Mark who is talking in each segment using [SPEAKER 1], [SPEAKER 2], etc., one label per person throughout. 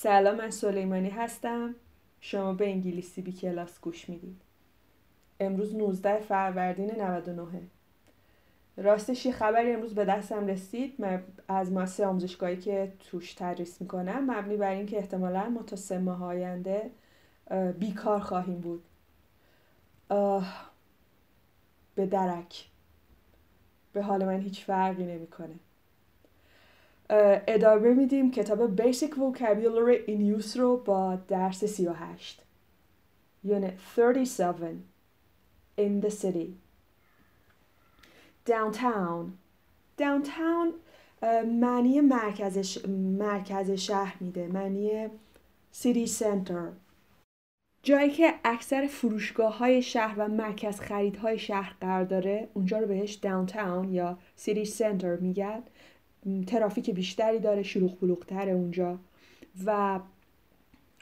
[SPEAKER 1] سلام من سلیمانی هستم. شما به انگلیسی بی کلاس گوش می‌دید. امروز 19 فروردین 99 راستش یه خبری امروز به دستم رسید. من از ماسه آموزشگاهی که توش تدریس می‌کنم مبنی بر اینکه احتمالا ما تا سه ماه آینده بیکار خواهیم بود. به درک. به حال من هیچ فرقی نمی‌کنه. ادامه میدیم کتاب Basic Vocabulary in Use رو با درس 38 Unit 37 In the City. Downtown. Downtown معنی مرکز, مرکز شهر میده. معنی City Center. جایی که اکثر فروشگاه های شهر و مرکز خریدهای شهر قرار داره اونجا رو بهش داونتاون یا سیتی سنتر میگن. ترافیک بیشتری داره شلوغ بلوغتره اونجا و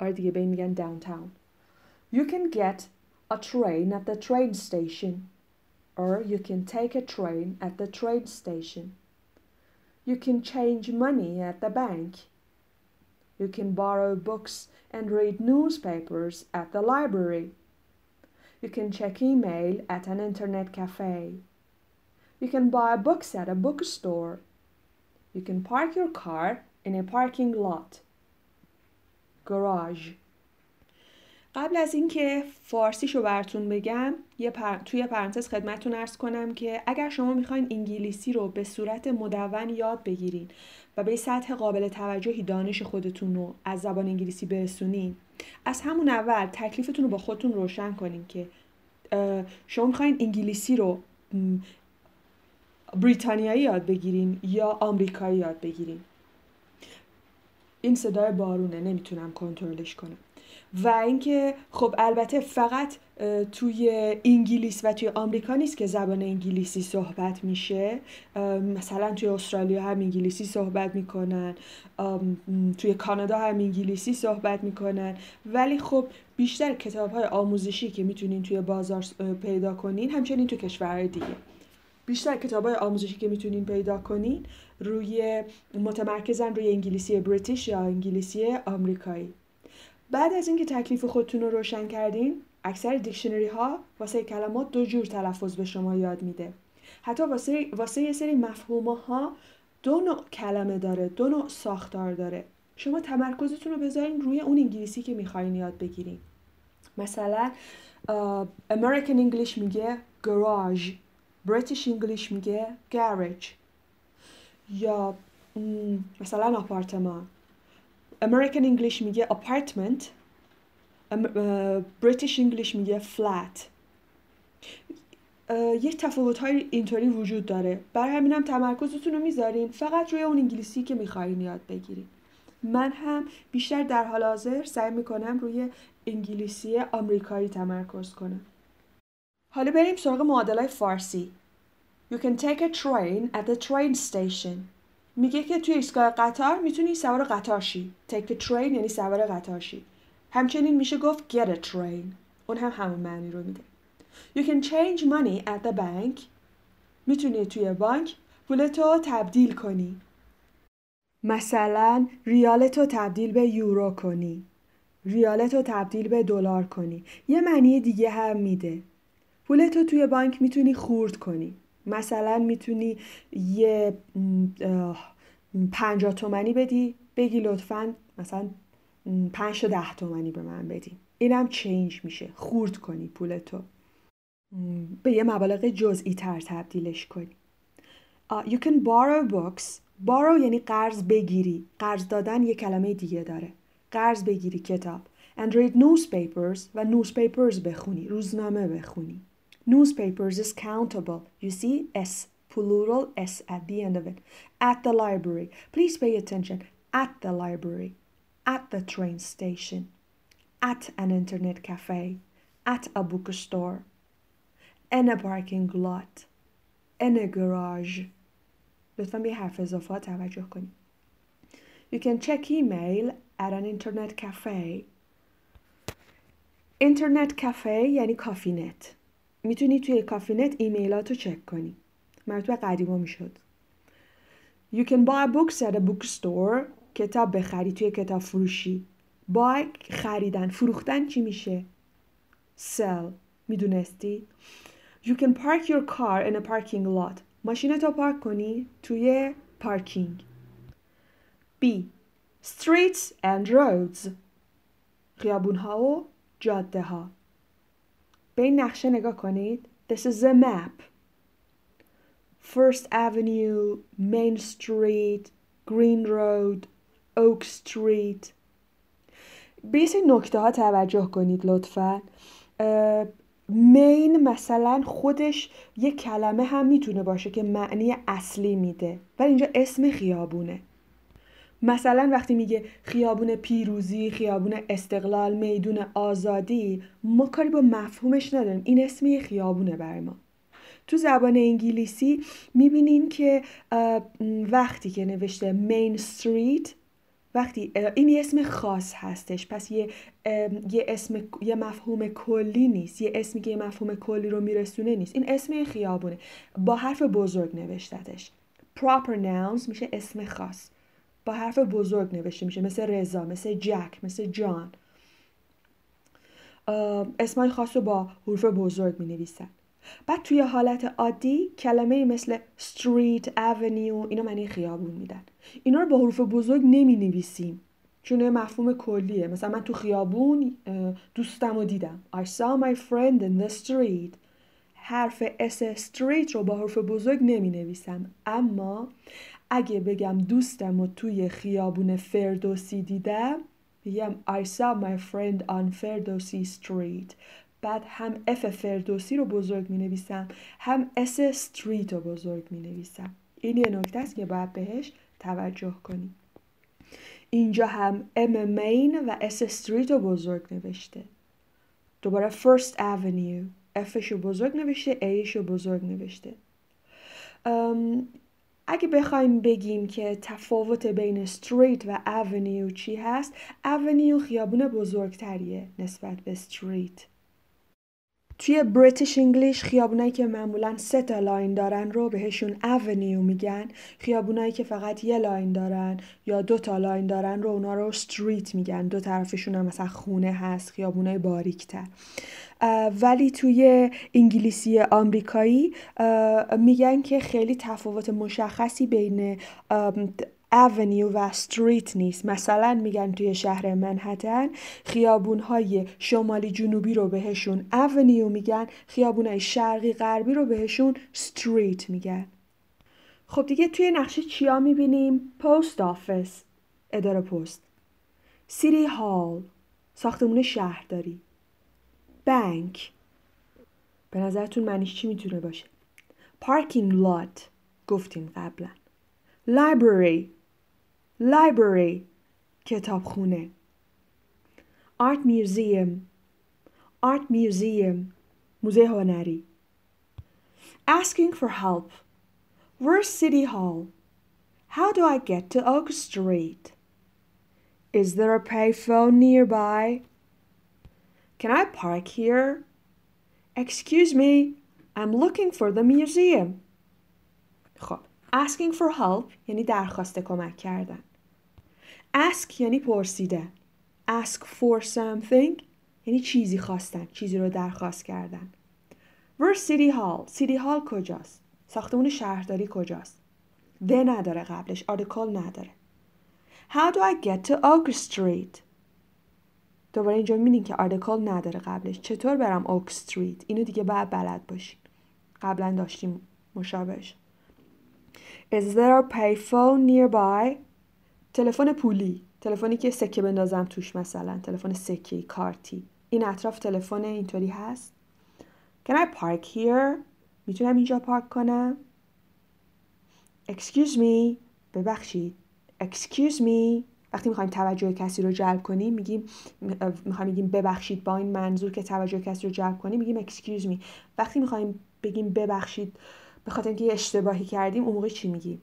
[SPEAKER 1] آره دیگه به این میگن داونتاون You can get a train at the train station or you can take a train at the train station. You can change money at the bank. You can borrow books and read newspapers at the library. You can check email at an internet cafe. You can buy books at a bookstore. You can park your car in a parking lot. Garage. قبل از اینکه فارسیشو براتون بگم یه پر... توی پرانتز خدمتتون ارز کنم که اگر شما می‌خواین انگلیسی رو به صورت مدون یاد بگیرین و به سطح قابل توجهی دانش خودتون رو از زبان انگلیسی برسونین از همون اول تکلیفتون رو با خودتون روشن کنین که شما می‌خواین انگلیسی رو بریتانیایی یاد بگیرین یا آمریکایی یاد بگیرین. این صدای بارونه نمی‌تونم کنترلش کنم. و اینکه خب البته فقط توی انگلیس و توی آمریکا نیست که زبان انگلیسی صحبت میشه. مثلا توی استرالیا هم انگلیسی صحبت می‌کنن. توی کانادا هم انگلیسی صحبت می‌کنن. ولی خب بیشتر کتاب های آموزشی که می‌تونین توی بازار پیدا کنین همچنین توی کشورهای دیگه. بیشتر کتاب های آموزشی که می‌تونین پیدا کنین روی متمرکزن روی انگلیسی بریتیش یا انگلیسی آمریکایی. بعد از اینکه تکلیف خودتون رو روشن کردین اکثر دیکشنری ها واسه کلمات دو جور تلفظ به شما یاد میده. حتی واسه, واسه یه سری مفهوم ها دو نوع کلمه داره دو نوع ساختار داره. شما تمرکزتون رو بذارین روی اون انگلیسی که می‌خواین یاد بگیرین. مثلا American English میگه garage British English میگه garage یا مثلا آپارتمان. American English میگه apartment British English میگه flat یک تفاوت های اینطوری وجود داره. برای همینم تمرکزتون رو می‌ذارین. فقط روی اون انگلیسی که می‌خواین یاد بگیرین. من هم بیشتر در حال حاضر سعی می‌کنم روی انگلیسی آمریکایی تمرکز کنم. حالا بریم سراغ معادلای فارسی. You can take a train at the train station. میگه که توی ایستگاه قطار می‌تونی سوار قطار شی. Take a train یعنی سوار قطار شی. همچنین میشه گفت get a train. اون هم همون معنی رو میده. You can change money at the bank. می‌تونی توی بانک پولتو تبدیل کنی. مثلا ریالتو تبدیل به یورو کنی. ریالتو تبدیل به دلار کنی. یه معنی دیگه هم میده. پولتو توی بانک می‌تونی خورد کنی. مثلا می‌تونی یه پنجاه تومنی بدی بگی لطفا مثلا پنج تا ده تومنی به من بدی. اینم چینج میشه. خورد کنی پولتو. به یه مبالغ جزئی تر تبدیلش کنی. you can borrow books. Borrow یعنی قرض بگیری. قرض دادن یه کلمه دیگه داره. قرض بگیری کتاب. And read newspapers و newspapers بخونی. روزنامه بخونی. Newspapers is countable. You see S, plural S at the end of it. At the library. Please pay attention. At the library. At the train station. At an internet cafe. At a bookstore. In a parking lot. In a garage. لطفا به حرف اضافه توجه کنید. You can check email at an internet cafe. اینترنت کافه یعنی کافی نت. می‌تونی توی کافینت ایمیلات رو چک کنی. مرتبه قدیما می‌شد. You can buy books at a bookstore. کتاب بخری توی کتاب فروشی. Buy خریدن. فروختن چی میشه؟ Sell. می‌دونستی؟ You can park your car in a parking lot. ماشینتو پارک کنی توی پارکینگ. B. Streets and roads. خیابون ها و جاده ها به این نقشه نگاه کنید. This is a map. First Avenue, Main Street, Green Road, Oak Street. به این نکته ها توجه کنید لطفا. مین مثلا خودش یه کلمه هم می‌تونه باشه که معنی اصلی میده. ولی اینجا اسم خیابونه. مثلا وقتی میگه خیابون پیروزی خیابون استقلال میدون آزادی ما کاری با مفهومش نداریم. این اسم خیابونه برای ما. تو زبان انگلیسی می‌بینین که وقتی که نوشته مین استریت وقتی این یه اسم خاص هستش. پس یه یه اسم یه مفهوم کلی نیست. یه اسمی که یه مفهوم کلی رو میرسونه نیست. این اسم خیابونه. با حرف بزرگ نوشتتش. Proper nouns میشه اسم خاص. با حرف بزرگ نوشته میشه مثل رضا مثل جک مثل جان. اسمای خاص رو با حروف بزرگ می نویسن بعد توی حالت عادی کلمه مثل street, avenue اینا معنی خیابون میدن. اینا رو با حروف بزرگ نمی نویسیم چون مفهوم کلیه. مثلا من تو خیابون دوستم رو دیدم. I saw my friend in the street. حرف اس street رو با حروف بزرگ نمی نویسم اما اگه بگم دوستم رو توی خیابون فردوسی دیدم میگم I saw my friend on فردوسی street. بعد هم F فردوسی رو بزرگ می نویسم هم S street رو بزرگ می نویسم این یه نکته است که باید بهش توجه کنیم. اینجا هم M Main و S street رو بزرگ نوشته. دوباره First Avenue F ش رو بزرگ نوشته A ش رو بزرگ نوشته. اگه بخوایم بگیم که تفاوت بین street و avenue چی هست avenue خیابون بزرگتریه نسبت به street توی British English خیابونایی که معمولا سه تا لاین دارن رو بهشون avenue میگن. خیابونایی که فقط یه لاین دارن یا دو تا لاین دارن رو اونا رو street میگن. دو طرفشون هم مثلا خونه هست خیابونای باریکتر. ولی توی انگلیسی آمریکایی میگن که خیلی تفاوت مشخصی بین avenue و street نیست. مثلا میگن توی شهر منهتن خیابون های شمالی جنوبی رو بهشون avenue میگن خیابون های شرقی غربی رو بهشون street میگن. خب دیگه توی نقشه چیا می‌بینیم؟ post office اداره پست. city hall ساختمون شهرداری. بانک به نظرتون معنیش چی میتونه باشه؟ پارکینگ لات گفتیم قبلا library library کتابخونه art museum art museum موزه هنری asking for help where's city hall how do i get to oak street is there a payphone nearby Can i park here excuse me i'm looking for the museum خب asking for help یعنی درخواست کمک کردن ask یعنی پرسیدن ask for something یعنی چیزی خواستن چیزی رو درخواست کردن where city hall city hall کجاست ساختمون شهرداری کجاست the نداره قبلش article نداره how do I get to Oak Street دوباره اینجا می‌بینین که article نداره قبلش. چطور برم اوک استریت اینو دیگه باید بلد باشین. قبلا داشتیم مشابهش. Is there a payphone nearby? تلفن پولی. تلفنی که سکه بندازم توش مثلا. تلفن سکه کارتی. این اطراف تلفن اینطوری هست. Can I park here? می‌تونم اینجا پارک کنم؟ Excuse me. ببخشید. Excuse me. وقتی می‌خوایم توجه کسی رو جلب کنیم میگیم می‌خوایم بگیم ببخشید با این منظور که توجه کسی رو جلب کنیم میگیم excuse me. وقتی می‌خوایم بگیم ببخشید به خاطر اینکه اشتباهی کردیم اون چی میگیم؟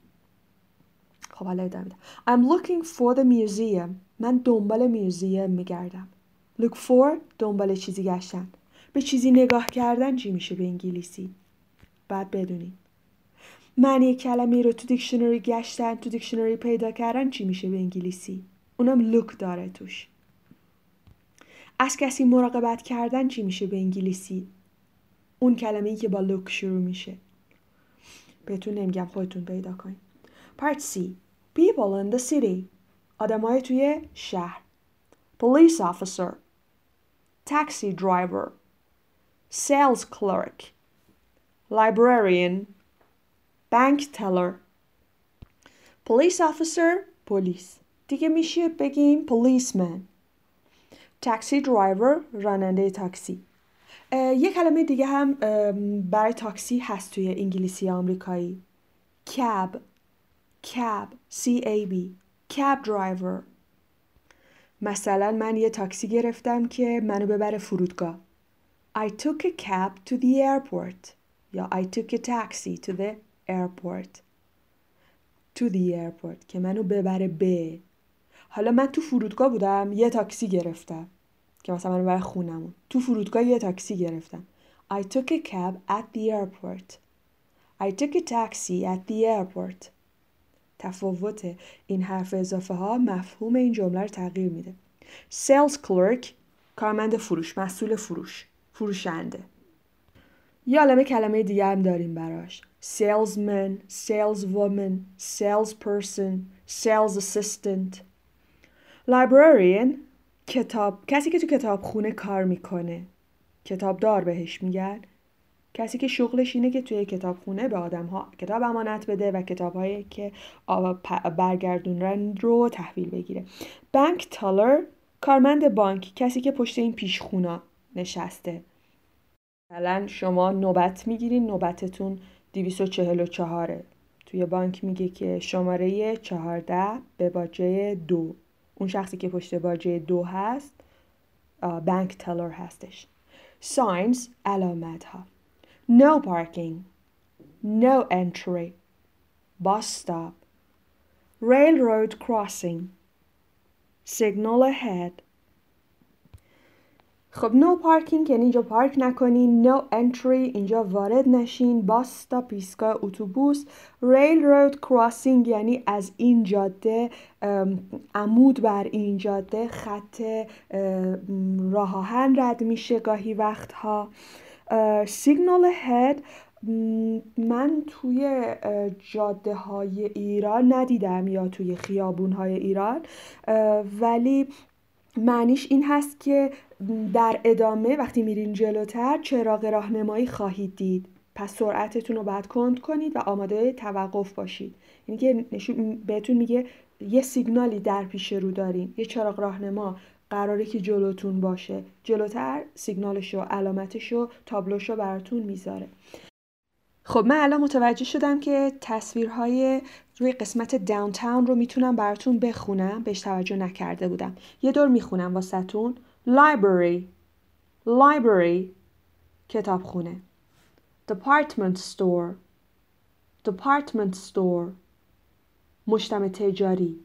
[SPEAKER 1] خب حالا ادامه I'm looking for the museum. من دنبال میوزیم میگردم. Look for دنبال چیزی گشتن. به چیزی نگاه کردن چی میشه به انگلیسی؟ بعد بدونیم. معنی کلمه رو تو دیکشنری گشتن تو دیکشنری پیدا کردن چی میشه به انگلیسی؟ اونم لوک داره توش. از کسی مراقبت کردن چی میشه به انگلیسی؟ اون کلمه ای که با لوک شروع میشه. بهتون نمیگم خودتون پیدا کنید. Part C. People in the city. آدمای توی شهر. Police officer. Taxi driver. Sales clerk. Librarian. Bank teller. Police officer پلیس دیگه میشه بگیم policeman. تاکسی درایور راننده تاکسی. یه کلمه دیگه هم برای تاکسی هست توی انگلیسی آمریکایی. کب کب C A B. کب درایور مثلا من یه تاکسی گرفتم که منو ببره فرودگاه. I took a cab to the airport. یا I took a taxi to the airport. To the airport که منو ببره به حالا من تو فرودگاه بودم یه تاکسی گرفتم. که مثلا من برای خونمون. تو فرودگاه یه تاکسی گرفتم. I took a cab at the airport. I took a taxi at the airport. تفاوت این حرف اضافه ها مفهوم این جمله رو تغییر میده. Sales clerk کارمند فروش مسئول فروش فروشنده. یه عالمه کلمه دیگه هم داریم براش. Salesman, saleswoman, salesperson, sales assistant. Librarian کتاب کسی که تو کتاب خونه کار می‌کنه. کتاب دار بهش میگن. کسی که شغلش اینه که توی کتابخونه به آدم ها کتاب امانت بده و کتاب هایی که برگردون رو تحویل بگیره. بانک تالر کارمند بانک کسی که پشت این پیشخونا نشسته. مثلا شما نوبت می‌گیرین نوبتتون 244 توی بانک میگه که شماره 14 به باجه دو. اون شخصی که پشت باجه دو هست بانک تلر هستش. ساینز علامت ها no parking, no entry, bus stop, railroad crossing, signal ahead. خب نو پارکینگ یعنی اینجا پارک نکنین نو انتری اینجا وارد نشین باس تا اتوبوس ریل رود کراسینگ یعنی از این جاده عمود بر این جاده خط راه آهن رد میشه گاهی وقتها. سیگنال هد من توی جاده های ایران ندیدم یا توی خیابون های ایران ولی معنیش این هست که در ادامه وقتی میرین جلوتر چراغ راهنمایی خواهید دید. پس سرعتتون رو باید کند کنید و آماده توقف باشید. یعنی که بهتون میگه یه سیگنالی در پیش رو دارین. یه چراغ راهنما قراره که جلوتون باشه. جلوتر سیگنالش و علامتش و تابلوش رو براتون می‌ذاره. خب من الان متوجه شدم که تصویرهای روی قسمت داونتاون رو می‌تونم براتون بخونم. بهش توجه نکرده بودم. یه دور می‌خونم واسهتون. Library. Library. کتابخونه. Department store. Department store. مجتمع تجاری.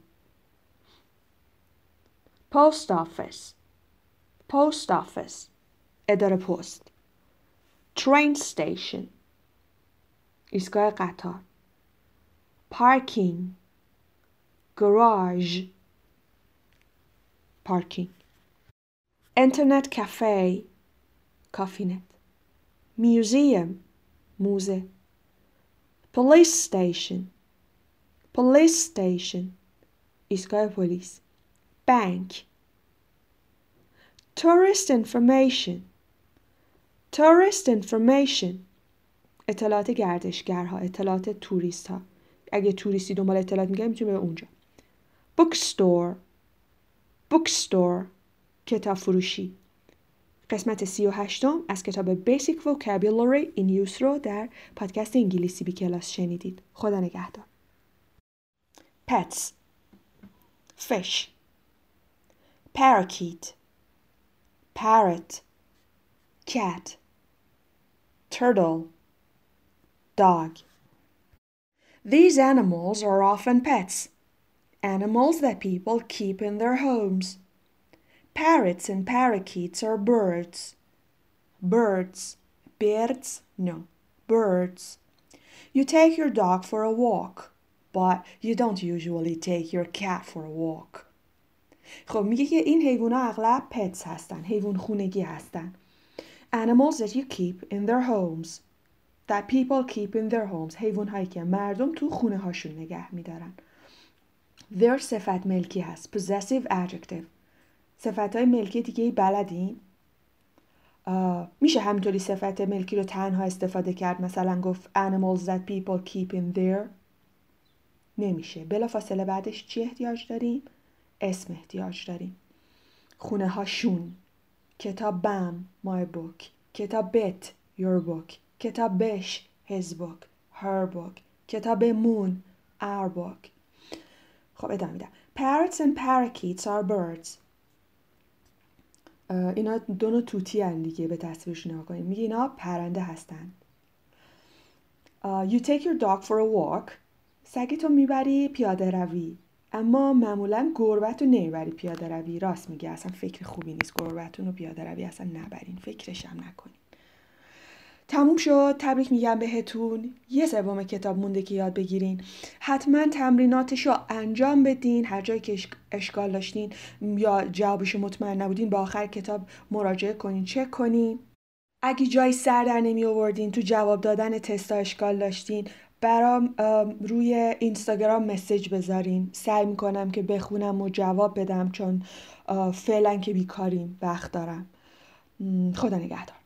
[SPEAKER 1] Post office. Post office. اداره پست. Train station. ایستگاه قطار. parking garage parking internet cafe کافینت museum موزه police station police station ایستگاه پلیس bank tourist information tourist information اطلاعات گردشگرها اطلاعات توریست ها اگه توریستی دنبال اطلاعات میگه می‌تونه به اونجا. Bookstore. Bookstore. کتاب فروشی. قسمت سی و هشتم از کتاب Basic Vocabulary in Use رو در پادکست انگلیسی بی کلاس شنیدید. خدا نگهدار. Pets. Fish. Parakeet, parrot, cat, turtle, dog. These animals are often pets, animals that people keep in their homes. Parrots and parakeets are birds. Birds. Birds? No. Birds. You take your dog for a walk but you don't usually take your cat for a walk خب میگه که این حیوان اغلب پتس هستن حیوان خونگی هستن animals that you keep in their homes That people keep in their homes حیوان که مردم تو خونه هاشون نگه میدارن. Their صفت ملکی هست. Possessive adjective. صفت های ملکی دیگه بلدین میشه همینطوری صفت ملکی رو تنها استفاده کرد؟ مثلا گفت animals that people keep in their. نمیشه. بلا فاصله بعدش چی احتیاج داریم؟ اسم احتیاج داریم. خونه هاشون کتابم my book. کتابت your book. His book her book کتابمون our book خب ادامه میدم. Parrots and parakeets are birds. اینا دو نوع توتی هن دیگه به تصویرش نگاه کنیم. میگه اینا پرنده هستن. you take your dog for a walk. سگتو می‌بری پیاده روی. اما معمولا گربت رو نمی‌بری پیاده روی. راست میگه اصلا فکر خوبی نیست. گربتون رو پیاده روی اصلا نبرین. فکرش هم نکنین. تموم شد. تبریک میگم بهتون. یه سوم کتاب مونده که یاد بگیرین. حتما تمریناتش رو انجام بدین. هر جایی که اشکال داشتین یا جوابش مطمئن نبودین با آخر کتاب مراجعه کنین. چک کنین. اگه جایی سر در نمی آوردین تو جواب دادن تستا اشکال داشتین برام روی اینستاگرام مسیج بذارین. سعی می‌کنم که بخونم و جواب بدم چون فعلا که بیکاریم وقت دارم. خدا نگهدار.